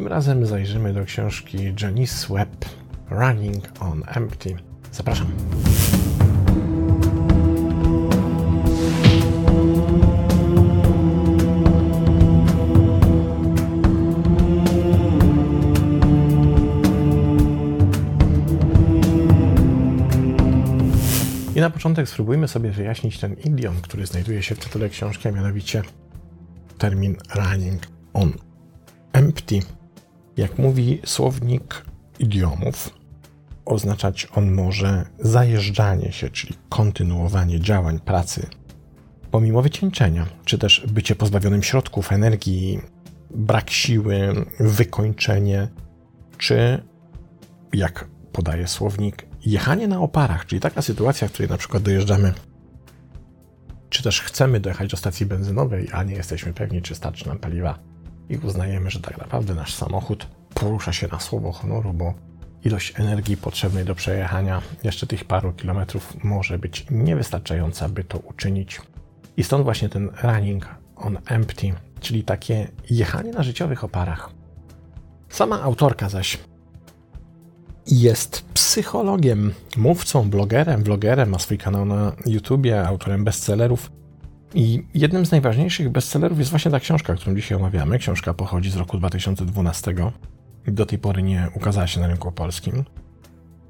Tym razem zajrzymy do książki Janice Webb Running on Empty. Zapraszam. I na początek spróbujmy sobie wyjaśnić ten idiom, który znajduje się w tytule książki, a mianowicie termin running on empty. Jak mówi słownik idiomów, oznaczać on może zajeżdżanie się, czyli kontynuowanie działań pracy. Pomimo wycieńczenia, czy też bycie pozbawionym środków, energii, brak siły, wykończenie, czy jak podaje słownik, jechanie na oparach, czyli taka sytuacja, w której na przykład dojeżdżamy, czy też chcemy dojechać do stacji benzynowej, a nie jesteśmy pewni, czy starczy nam paliwa i uznajemy, że tak naprawdę nasz samochód porusza się na słowo honoru, bo ilość energii potrzebnej do przejechania jeszcze tych paru kilometrów może być niewystarczająca, by to uczynić. I stąd właśnie ten running on empty, czyli takie jechanie na życiowych oparach. Sama autorka zaś jest psychologiem, mówcą, blogerem, vlogerem, ma swój kanał na YouTubie, autorem bestsellerów. I jednym z najważniejszych bestsellerów jest właśnie ta książka, którą dzisiaj omawiamy. Książka pochodzi z roku 2012. Do tej pory nie ukazała się na rynku polskim.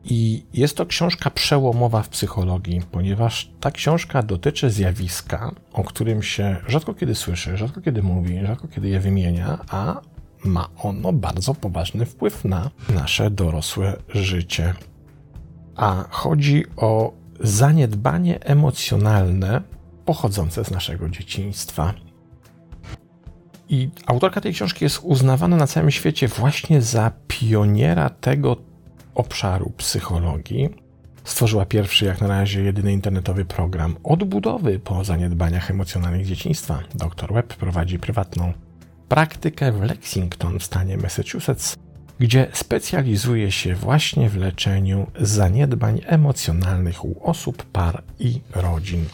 I jest to książka przełomowa w psychologii, ponieważ ta książka dotyczy zjawiska, o którym się rzadko kiedy słyszy, rzadko kiedy mówi, rzadko kiedy je wymienia, a ma ono bardzo poważny wpływ na nasze dorosłe życie. A chodzi o zaniedbanie emocjonalne pochodzące z naszego dzieciństwa. I autorka tej książki jest uznawana na całym świecie właśnie za pioniera tego obszaru psychologii. Stworzyła pierwszy, jak na razie, jedyny internetowy program odbudowy po zaniedbaniach emocjonalnych dzieciństwa. Dr Webb prowadzi prywatną praktykę w Lexington w stanie Massachusetts, gdzie specjalizuje się właśnie w leczeniu zaniedbań emocjonalnych u osób, par i rodzin.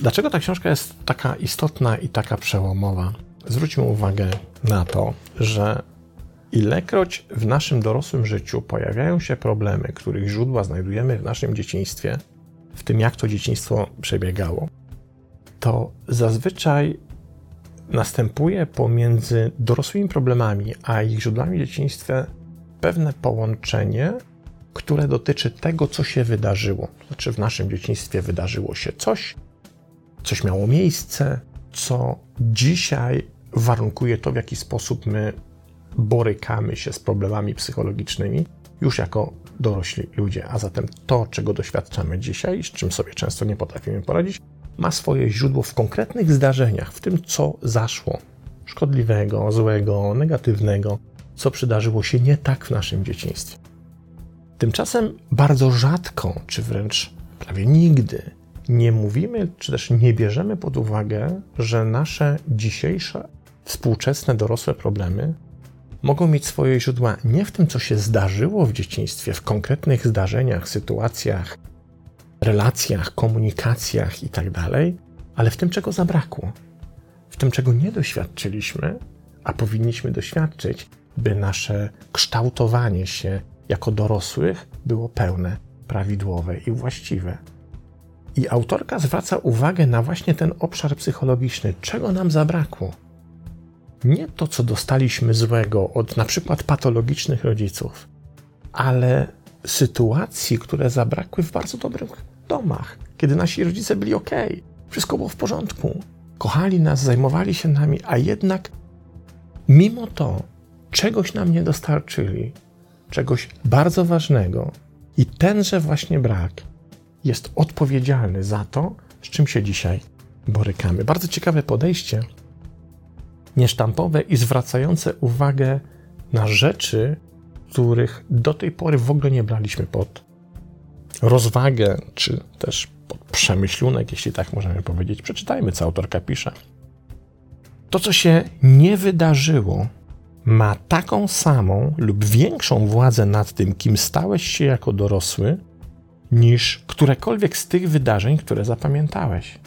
Dlaczego ta książka jest taka istotna i taka przełomowa? Zwróćmy uwagę na to, że ilekroć w naszym dorosłym życiu pojawiają się problemy, których źródła znajdujemy w naszym dzieciństwie, w tym jak to dzieciństwo przebiegało, to zazwyczaj następuje pomiędzy dorosłymi problemami a ich źródłami w dzieciństwie pewne połączenie, które dotyczy tego, co się wydarzyło. Znaczy, w naszym dzieciństwie wydarzyło się coś, coś miało miejsce, co dzisiaj warunkuje to, w jaki sposób my borykamy się z problemami psychologicznymi już jako dorośli ludzie. A zatem to, czego doświadczamy dzisiaj, z czym sobie często nie potrafimy poradzić, ma swoje źródło w konkretnych zdarzeniach, w tym, co zaszło szkodliwego, złego, negatywnego, co przydarzyło się nie tak w naszym dzieciństwie. Tymczasem bardzo rzadko, czy wręcz prawie nigdy, nie mówimy, czy też nie bierzemy pod uwagę, że nasze dzisiejsze, współczesne, dorosłe problemy mogą mieć swoje źródła nie w tym, co się zdarzyło w dzieciństwie, w konkretnych zdarzeniach, sytuacjach, relacjach, komunikacjach itd., tak ale w tym, czego zabrakło, w tym, czego nie doświadczyliśmy, a powinniśmy doświadczyć, by nasze kształtowanie się jako dorosłych było pełne, prawidłowe i właściwe. I autorka zwraca uwagę na właśnie ten obszar psychologiczny, czego nam zabrakło. Nie to, co dostaliśmy złego od na przykład patologicznych rodziców, ale sytuacji, które zabrakły w bardzo dobrych domach, kiedy nasi rodzice byli ok, wszystko było w porządku, kochali nas, zajmowali się nami, a jednak mimo to czegoś nam nie dostarczyli, czegoś bardzo ważnego, i tenże właśnie brak jest odpowiedzialny za to, z czym się dzisiaj borykamy. Bardzo ciekawe podejście, niesztampowe i zwracające uwagę na rzeczy, których do tej pory w ogóle nie braliśmy pod rozwagę, czy też pod przemyślunek, jeśli tak możemy powiedzieć. Przeczytajmy, co autorka pisze. To, co się nie wydarzyło, ma taką samą lub większą władzę nad tym, kim stałeś się jako dorosły, niż którekolwiek z tych wydarzeń, które zapamiętałeś.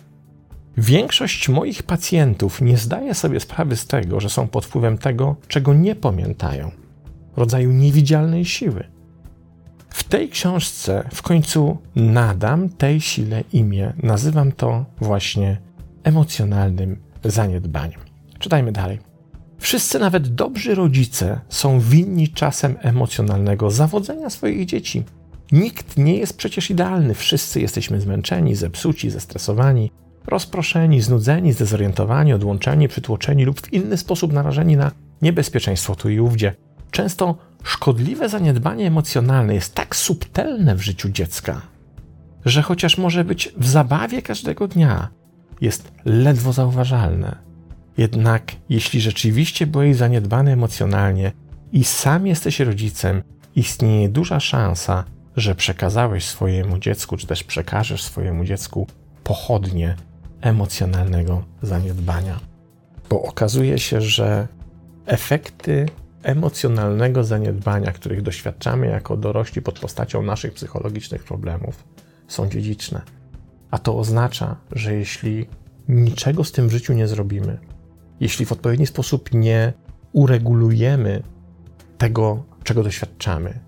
Większość moich pacjentów nie zdaje sobie sprawy z tego, że są pod wpływem tego, czego nie pamiętają rodzaju niewidzialnej siły. W tej książce w końcu nadam tej sile imię. Nazywam to właśnie emocjonalnym zaniedbaniem. Czytajmy dalej. Wszyscy, nawet dobrzy rodzice, są winni czasem emocjonalnego zawodzenia swoich dzieci. Nikt nie jest przecież idealny. Wszyscy jesteśmy zmęczeni, zepsuci, zestresowani, rozproszeni, znudzeni, zdezorientowani, odłączeni, przytłoczeni lub w inny sposób narażeni na niebezpieczeństwo tu i ówdzie. Często szkodliwe zaniedbanie emocjonalne jest tak subtelne w życiu dziecka, że chociaż może być w zabawie każdego dnia, jest ledwo zauważalne. Jednak jeśli rzeczywiście byłeś zaniedbany emocjonalnie i sam jesteś rodzicem, istnieje duża szansa, że przekazałeś swojemu dziecku, czy też przekażesz swojemu dziecku pochodnie emocjonalnego zaniedbania. Bo okazuje się, że efekty emocjonalnego zaniedbania, których doświadczamy jako dorośli pod postacią naszych psychologicznych problemów, są dziedziczne. A to oznacza, że jeśli niczego z tym w życiu nie zrobimy, jeśli w odpowiedni sposób nie uregulujemy tego, czego doświadczamy,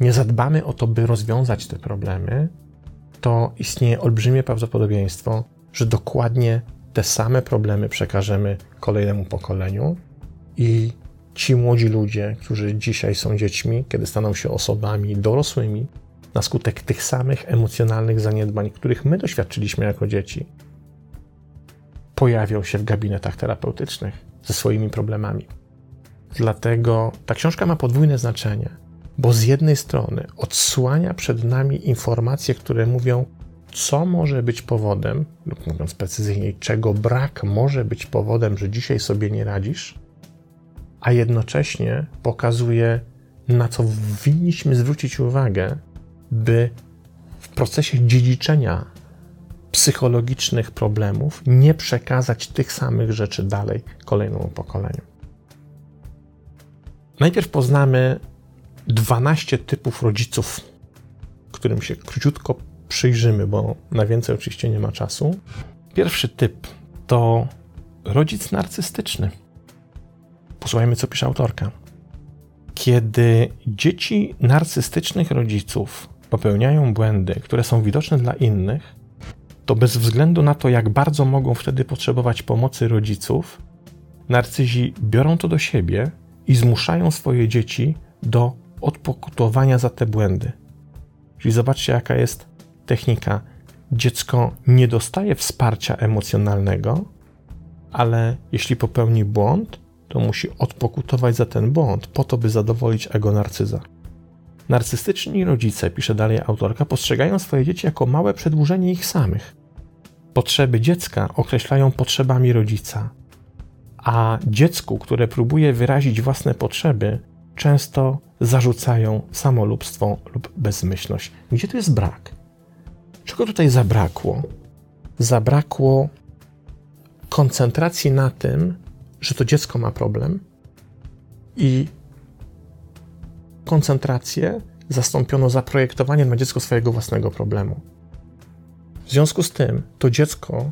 nie zadbamy o to, by rozwiązać te problemy, to istnieje olbrzymie prawdopodobieństwo, że dokładnie te same problemy przekażemy kolejnemu pokoleniu. I ci młodzi ludzie, którzy dzisiaj są dziećmi, kiedy staną się osobami dorosłymi, na skutek tych samych emocjonalnych zaniedbań, których my doświadczyliśmy jako dzieci, pojawią się w gabinetach terapeutycznych ze swoimi problemami. Dlatego ta książka ma podwójne znaczenie, bo z jednej strony odsłania przed nami informacje, które mówią, co może być powodem, lub mówiąc precyzyjniej, czego brak może być powodem, że dzisiaj sobie nie radzisz, a jednocześnie pokazuje, na co winniśmy zwrócić uwagę, by w procesie dziedziczenia psychologicznych problemów nie przekazać tych samych rzeczy dalej kolejnemu pokoleniu. Najpierw poznamy 12 typów rodziców, którym się króciutko przyjrzymy, bo na więcej oczywiście nie ma czasu. Pierwszy typ to rodzic narcystyczny. Posłuchajmy, co pisze autorka. Kiedy dzieci narcystycznych rodziców popełniają błędy, które są widoczne dla innych, to bez względu na to, jak bardzo mogą wtedy potrzebować pomocy rodziców, narcyzi biorą to do siebie i zmuszają swoje dzieci do odpokutowania za te błędy. Czyli zobaczcie, jaka jest technika. Dziecko nie dostaje wsparcia emocjonalnego, ale jeśli popełni błąd, to musi odpokutować za ten błąd, po to, by zadowolić ego narcyza. Narcystyczni rodzice, pisze dalej autorka, postrzegają swoje dzieci jako małe przedłużenie ich samych. Potrzeby dziecka określają potrzebami rodzica, a dziecku, które próbuje wyrazić własne potrzeby, często zarzucają samolubstwo lub bezmyślność. Gdzie tu jest brak? Czego tutaj zabrakło? Zabrakło koncentracji na tym, że to dziecko ma problem i koncentrację zastąpiono zaprojektowaniem na dziecko swojego własnego problemu. W związku z tym to dziecko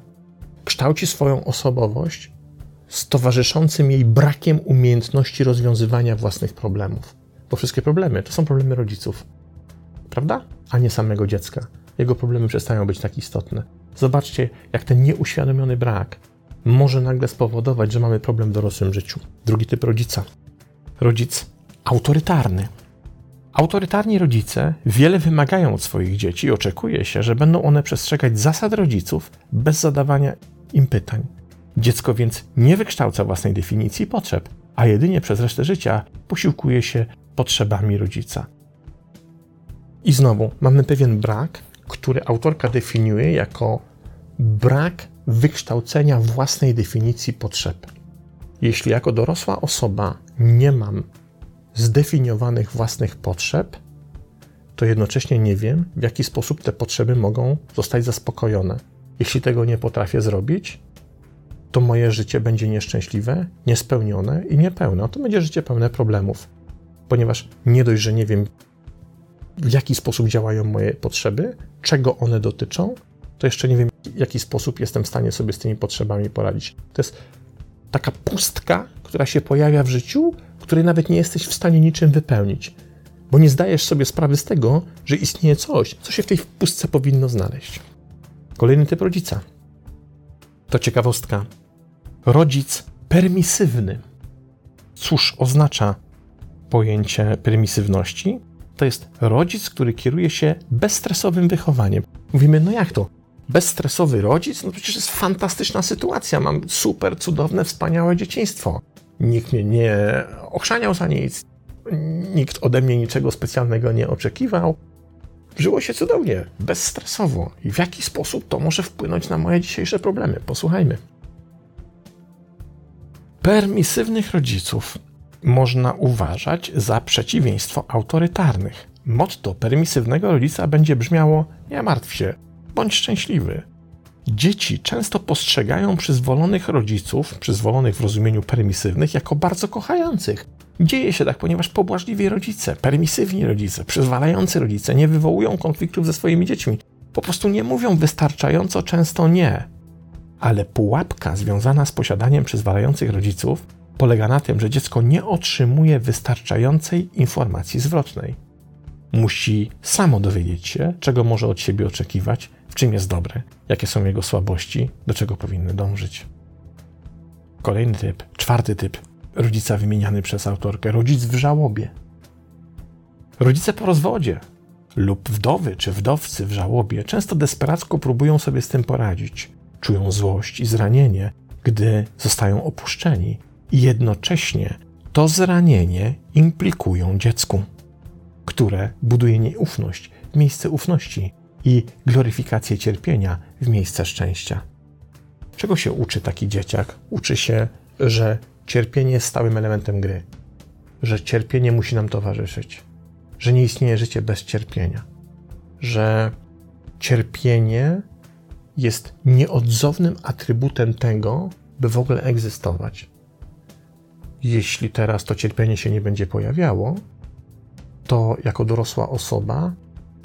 kształci swoją osobowość z towarzyszącym jej brakiem umiejętności rozwiązywania własnych problemów. Bo wszystkie problemy to są problemy rodziców, prawda? A nie samego dziecka. Jego problemy przestają być tak istotne. Zobaczcie, jak ten nieuświadomiony brak może nagle spowodować, że mamy problem w dorosłym życiu. Drugi typ rodzica. Rodzic autorytarny. Autorytarni rodzice wiele wymagają od swoich dzieci i oczekuje się, że będą one przestrzegać zasad rodziców bez zadawania im pytań. Dziecko więc nie wykształca własnej definicji potrzeb, a jedynie przez resztę życia posiłkuje się potrzebami rodzica. I znowu mamy pewien brak, który autorka definiuje jako brak wykształcenia własnej definicji potrzeb. Jeśli jako dorosła osoba nie mam zdefiniowanych własnych potrzeb, to jednocześnie nie wiem, w jaki sposób te potrzeby mogą zostać zaspokojone. Jeśli tego nie potrafię zrobić, to moje życie będzie nieszczęśliwe, niespełnione i niepełne. To będzie życie pełne problemów, ponieważ nie dość, że nie wiem, w jaki sposób działają moje potrzeby, czego one dotyczą, to jeszcze nie wiem, w jaki sposób jestem w stanie sobie z tymi potrzebami poradzić. To jest taka pustka, która się pojawia w życiu, której nawet nie jesteś w stanie niczym wypełnić, bo nie zdajesz sobie sprawy z tego, że istnieje coś, co się w tej pustce powinno znaleźć. Kolejny typ rodzica. To ciekawostka. Rodzic permisywny. Cóż oznacza pojęcie permisywności? To jest rodzic, który kieruje się bezstresowym wychowaniem. Mówimy, no jak to? Bezstresowy rodzic? No przecież jest fantastyczna sytuacja. Mam super, cudowne, wspaniałe dzieciństwo. Nikt mnie nie ochrzaniał za nic. Nikt ode mnie niczego specjalnego nie oczekiwał. Żyło się cudownie, bezstresowo. I w jaki sposób to może wpłynąć na moje dzisiejsze problemy? Posłuchajmy. Permisywnych rodziców można uważać za przeciwieństwo autorytarnych. Motto permisywnego rodzica będzie brzmiało: Nie martw się, bądź szczęśliwy. Dzieci często postrzegają przyzwolonych rodziców, przyzwolonych w rozumieniu permisywnych, jako bardzo kochających. Dzieje się tak, ponieważ pobłażliwi rodzice, permisywni rodzice, przyzwalający rodzice nie wywołują konfliktów ze swoimi dziećmi. Po prostu nie mówią wystarczająco często nie. Ale pułapka związana z posiadaniem przyzwalających rodziców polega na tym, że dziecko nie otrzymuje wystarczającej informacji zwrotnej. Musi samo dowiedzieć się, czego może od siebie oczekiwać, w czym jest dobry, jakie są jego słabości, do czego powinny dążyć. Kolejny typ, czwarty typ rodzica wymieniany przez autorkę, rodzic w żałobie. Rodzice po rozwodzie lub wdowy czy wdowcy w żałobie często desperacko próbują sobie z tym poradzić. Czują złość i zranienie, gdy zostają opuszczeni, i jednocześnie to zranienie implikują dziecku, które buduje nieufność w miejsce ufności i gloryfikację cierpienia w miejsce szczęścia. Czego się uczy taki dzieciak? Uczy się, że cierpienie jest stałym elementem gry, że cierpienie musi nam towarzyszyć, że nie istnieje życie bez cierpienia, że cierpienie jest nieodzownym atrybutem tego, by w ogóle egzystować. Jeśli teraz to cierpienie się nie będzie pojawiało, to jako dorosła osoba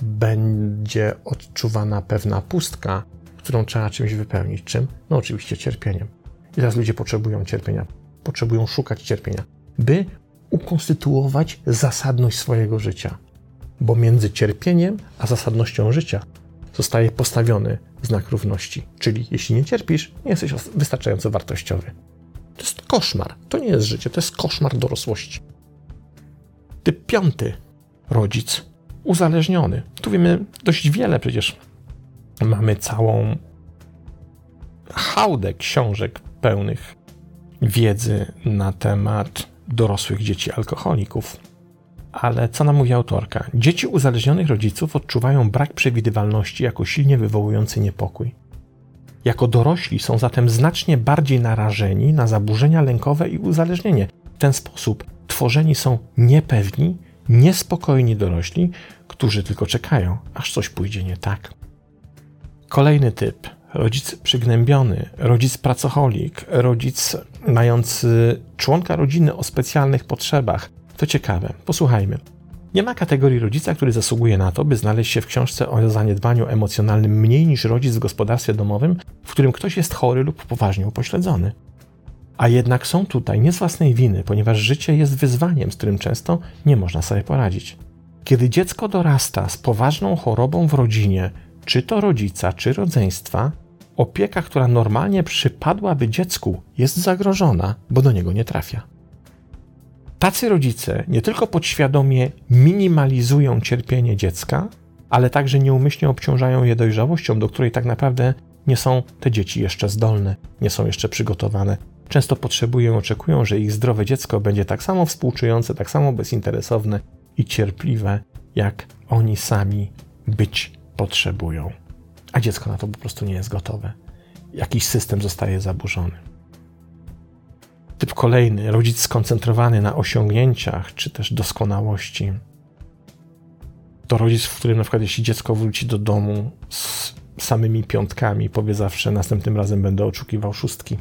będzie odczuwana pewna pustka, którą trzeba czymś wypełnić. Czym? No oczywiście cierpieniem. I teraz ludzie potrzebują cierpienia, potrzebują szukać cierpienia, by ukonstytuować zasadność swojego życia. Bo między cierpieniem a zasadnością życia zostaje postawiony znak równości. Czyli jeśli nie cierpisz, nie jesteś wystarczająco wartościowy. To jest koszmar. To nie jest życie, to jest koszmar dorosłości. Typ piąty. Rodzic uzależniony. Tu wiemy dość wiele przecież. Mamy całą hałdę książek pełnych wiedzy na temat dorosłych dzieci alkoholików. Ale co nam mówi autorka? Dzieci uzależnionych rodziców odczuwają brak przewidywalności jako silnie wywołujący niepokój. Jako dorośli są zatem znacznie bardziej narażeni na zaburzenia lękowe i uzależnienie. W ten sposób tworzeni są niepewni, niespokojni dorośli, którzy tylko czekają, aż coś pójdzie nie tak. Kolejny typ rodzic przygnębiony, rodzic pracocholik, rodzic mający członka rodziny o specjalnych potrzebach. To ciekawe, posłuchajmy. Nie ma kategorii rodzica, który zasługuje na to, by znaleźć się w książce o zaniedbaniu emocjonalnym mniej niż rodzic w gospodarstwie domowym, w którym ktoś jest chory lub poważnie upośledzony. A jednak są tutaj nie z własnej winy, ponieważ życie jest wyzwaniem, z którym często nie można sobie poradzić. Kiedy dziecko dorasta z poważną chorobą w rodzinie, czy to rodzica, czy rodzeństwa, opieka, która normalnie przypadłaby dziecku, jest zagrożona, bo do niego nie trafia. Tacy rodzice nie tylko podświadomie minimalizują cierpienie dziecka, ale także nieumyślnie obciążają je dojrzałością, do której tak naprawdę nie są te dzieci jeszcze zdolne, nie są jeszcze przygotowane. Często potrzebują, oczekują, że ich zdrowe dziecko będzie tak samo współczujące, tak samo bezinteresowne i cierpliwe, jak oni sami być potrzebują. A dziecko na to po prostu nie jest gotowe. Jakiś system zostaje zaburzony. Typ kolejny, rodzic skoncentrowany na osiągnięciach czy też doskonałości. To rodzic, w którym na przykład jeśli dziecko wróci do domu z samymi piątkami, powie zawsze następnym razem będę oczekiwał szóstki.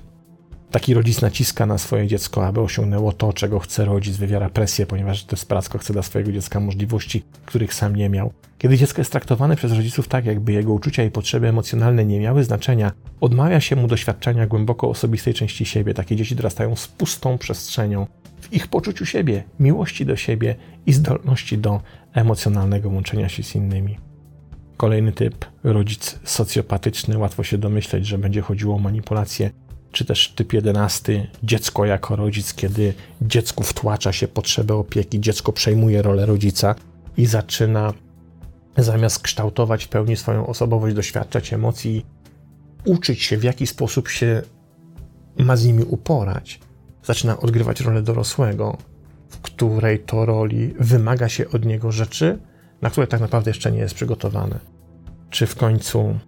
Taki rodzic naciska na swoje dziecko, aby osiągnęło to, czego chce rodzic, wywiera presję, ponieważ desperacko chce dla swojego dziecka możliwości, których sam nie miał. Kiedy dziecko jest traktowane przez rodziców tak, jakby jego uczucia i potrzeby emocjonalne nie miały znaczenia, odmawia się mu doświadczenia głęboko osobistej części siebie. Takie dzieci dorastają z pustą przestrzenią w ich poczuciu siebie, miłości do siebie i zdolności do emocjonalnego łączenia się z innymi. Kolejny typ, rodzic socjopatyczny, łatwo się domyśleć, że będzie chodziło o manipulację czy też typ 11, dziecko jako rodzic, kiedy dziecku wtłacza się potrzebę opieki, dziecko przejmuje rolę rodzica i zaczyna zamiast kształtować w pełni swoją osobowość, doświadczać emocji, uczyć się w jaki sposób się ma z nimi uporać, zaczyna odgrywać rolę dorosłego, w której to roli wymaga się od niego rzeczy, na które tak naprawdę jeszcze nie jest przygotowany. Czy w końcu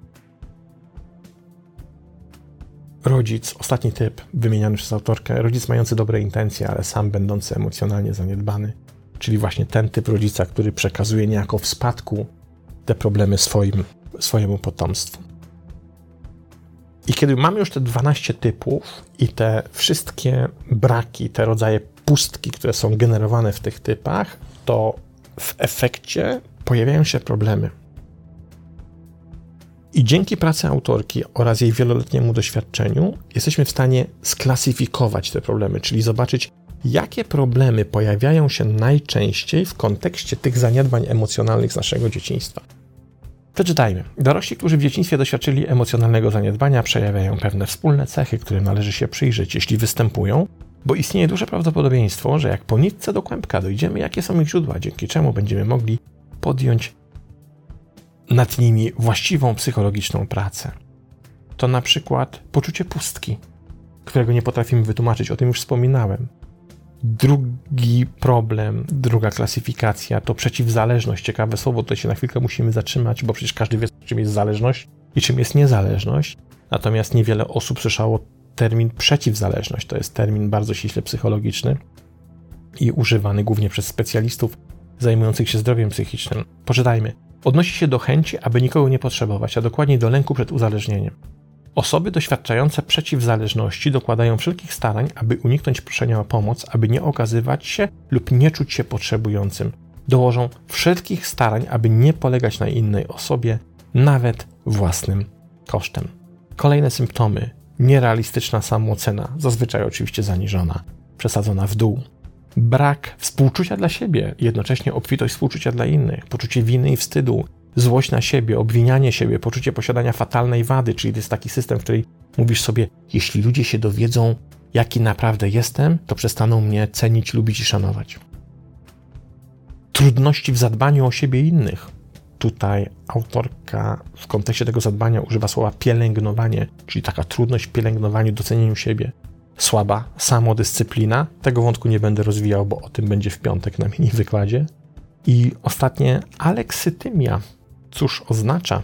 rodzic, ostatni typ wymieniany przez autorkę, rodzic mający dobre intencje, ale sam będący emocjonalnie zaniedbany, czyli właśnie ten typ rodzica, który przekazuje niejako w spadku te problemy swoim, swojemu potomstwu. I kiedy mamy już te 12 typów i te wszystkie braki, te rodzaje pustki, które są generowane w tych typach, to w efekcie pojawiają się problemy. I dzięki pracy autorki oraz jej wieloletniemu doświadczeniu jesteśmy w stanie sklasyfikować te problemy, czyli zobaczyć, jakie problemy pojawiają się najczęściej w kontekście tych zaniedbań emocjonalnych z naszego dzieciństwa. Przeczytajmy. Dorośli, którzy w dzieciństwie doświadczyli emocjonalnego zaniedbania, przejawiają pewne wspólne cechy, którym należy się przyjrzeć, jeśli występują, bo istnieje duże prawdopodobieństwo, że jak po nitce do kłębka dojdziemy, jakie są ich źródła, dzięki czemu będziemy mogli podjąć nad nimi właściwą psychologiczną pracę. To na przykład poczucie pustki, którego nie potrafimy wytłumaczyć, o tym już wspominałem. Drugi problem, druga klasyfikacja to przeciwzależność. Ciekawe słowo, tutaj się na chwilkę musimy zatrzymać, bo przecież każdy wie, czym jest zależność i czym jest niezależność. Natomiast niewiele osób słyszało termin przeciwzależność. To jest termin bardzo ściśle psychologiczny i używany głównie przez specjalistów zajmujących się zdrowiem psychicznym. Poczytajmy. Odnosi się do chęci, aby nikogo nie potrzebować, a dokładniej do lęku przed uzależnieniem. Osoby doświadczające przeciwzależności dokładają wszelkich starań, aby uniknąć proszenia o pomoc, aby nie okazywać się lub nie czuć się potrzebującym. Dołożą wszelkich starań, aby nie polegać na innej osobie, nawet własnym kosztem. Kolejne symptomy: nierealistyczna samoocena, zazwyczaj oczywiście zaniżona, przesadzona w dół. Brak współczucia dla siebie, jednocześnie obfitość współczucia dla innych, poczucie winy i wstydu, złość na siebie, obwinianie siebie, poczucie posiadania fatalnej wady, czyli to jest taki system, w którym mówisz sobie, jeśli ludzie się dowiedzą, jaki naprawdę jestem, to przestaną mnie cenić, lubić i szanować. Trudności w zadbaniu o siebie innych. Tutaj autorka w kontekście tego zadbania używa słowa pielęgnowanie, czyli taka trudność w pielęgnowaniu, docenieniu siebie. Słaba samodyscyplina. Tego wątku nie będę rozwijał, bo o tym będzie w piątek na mini wykładzie. I ostatnie aleksytymia, Cóż oznacza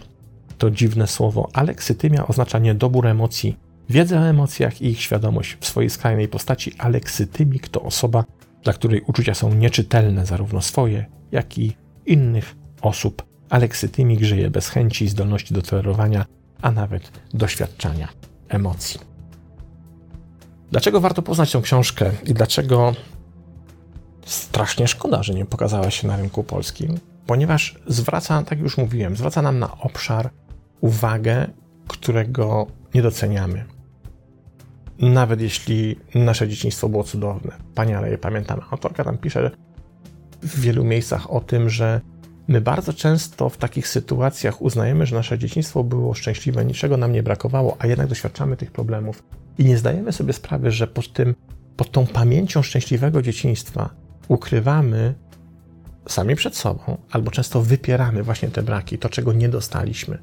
to dziwne słowo? Aleksytymia oznacza niedobór emocji. Wiedza o emocjach i ich świadomość w swojej skrajnej postaci aleksytymik to osoba, dla której uczucia są nieczytelne, zarówno swoje, jak i innych osób. Aleksytymik żyje bez chęci i zdolności do tolerowania, a nawet doświadczania emocji. Dlaczego warto poznać tę książkę i dlaczego strasznie szkoda, że nie pokazała się na rynku polskim? ponieważ zwraca, tak już mówiłem, zwraca nam na obszar uwagę, którego nie doceniamy. Nawet jeśli nasze dzieciństwo było cudowne. Panie, ale je pamiętamy. Autorka tam pisze w wielu miejscach o tym, że my bardzo często w takich sytuacjach uznajemy, że nasze dzieciństwo było szczęśliwe, niczego nam nie brakowało, a jednak doświadczamy tych problemów i nie zdajemy sobie sprawy, że pod, tym, pod tą pamięcią szczęśliwego dzieciństwa ukrywamy sami przed sobą, albo często wypieramy właśnie te braki, to czego nie dostaliśmy,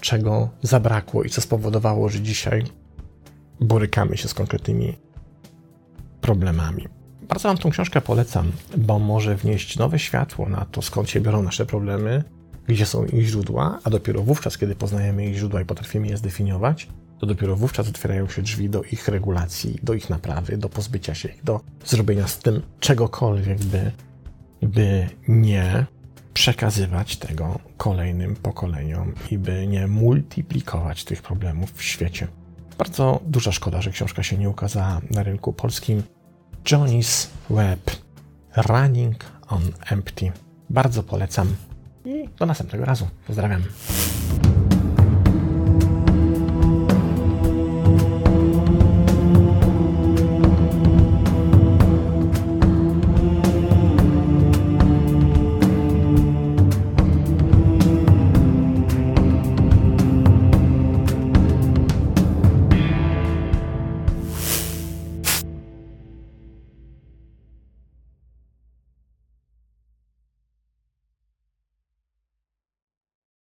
czego zabrakło i co spowodowało, że dzisiaj borykamy się z konkretnymi problemami. Bardzo Wam tą książkę polecam, bo może wnieść nowe światło na to, skąd się biorą nasze problemy, gdzie są ich źródła, a dopiero wówczas, kiedy poznajemy ich źródła i potrafimy je zdefiniować, to dopiero wówczas otwierają się drzwi do ich regulacji, do ich naprawy, do pozbycia się ich, do zrobienia z tym czegokolwiek, by by nie przekazywać tego kolejnym pokoleniom i by nie multiplikować tych problemów w świecie. Bardzo duża szkoda, że książka się nie ukazała na rynku polskim. Johnny's Web Running on Empty. Bardzo polecam i do następnego razu. Pozdrawiam.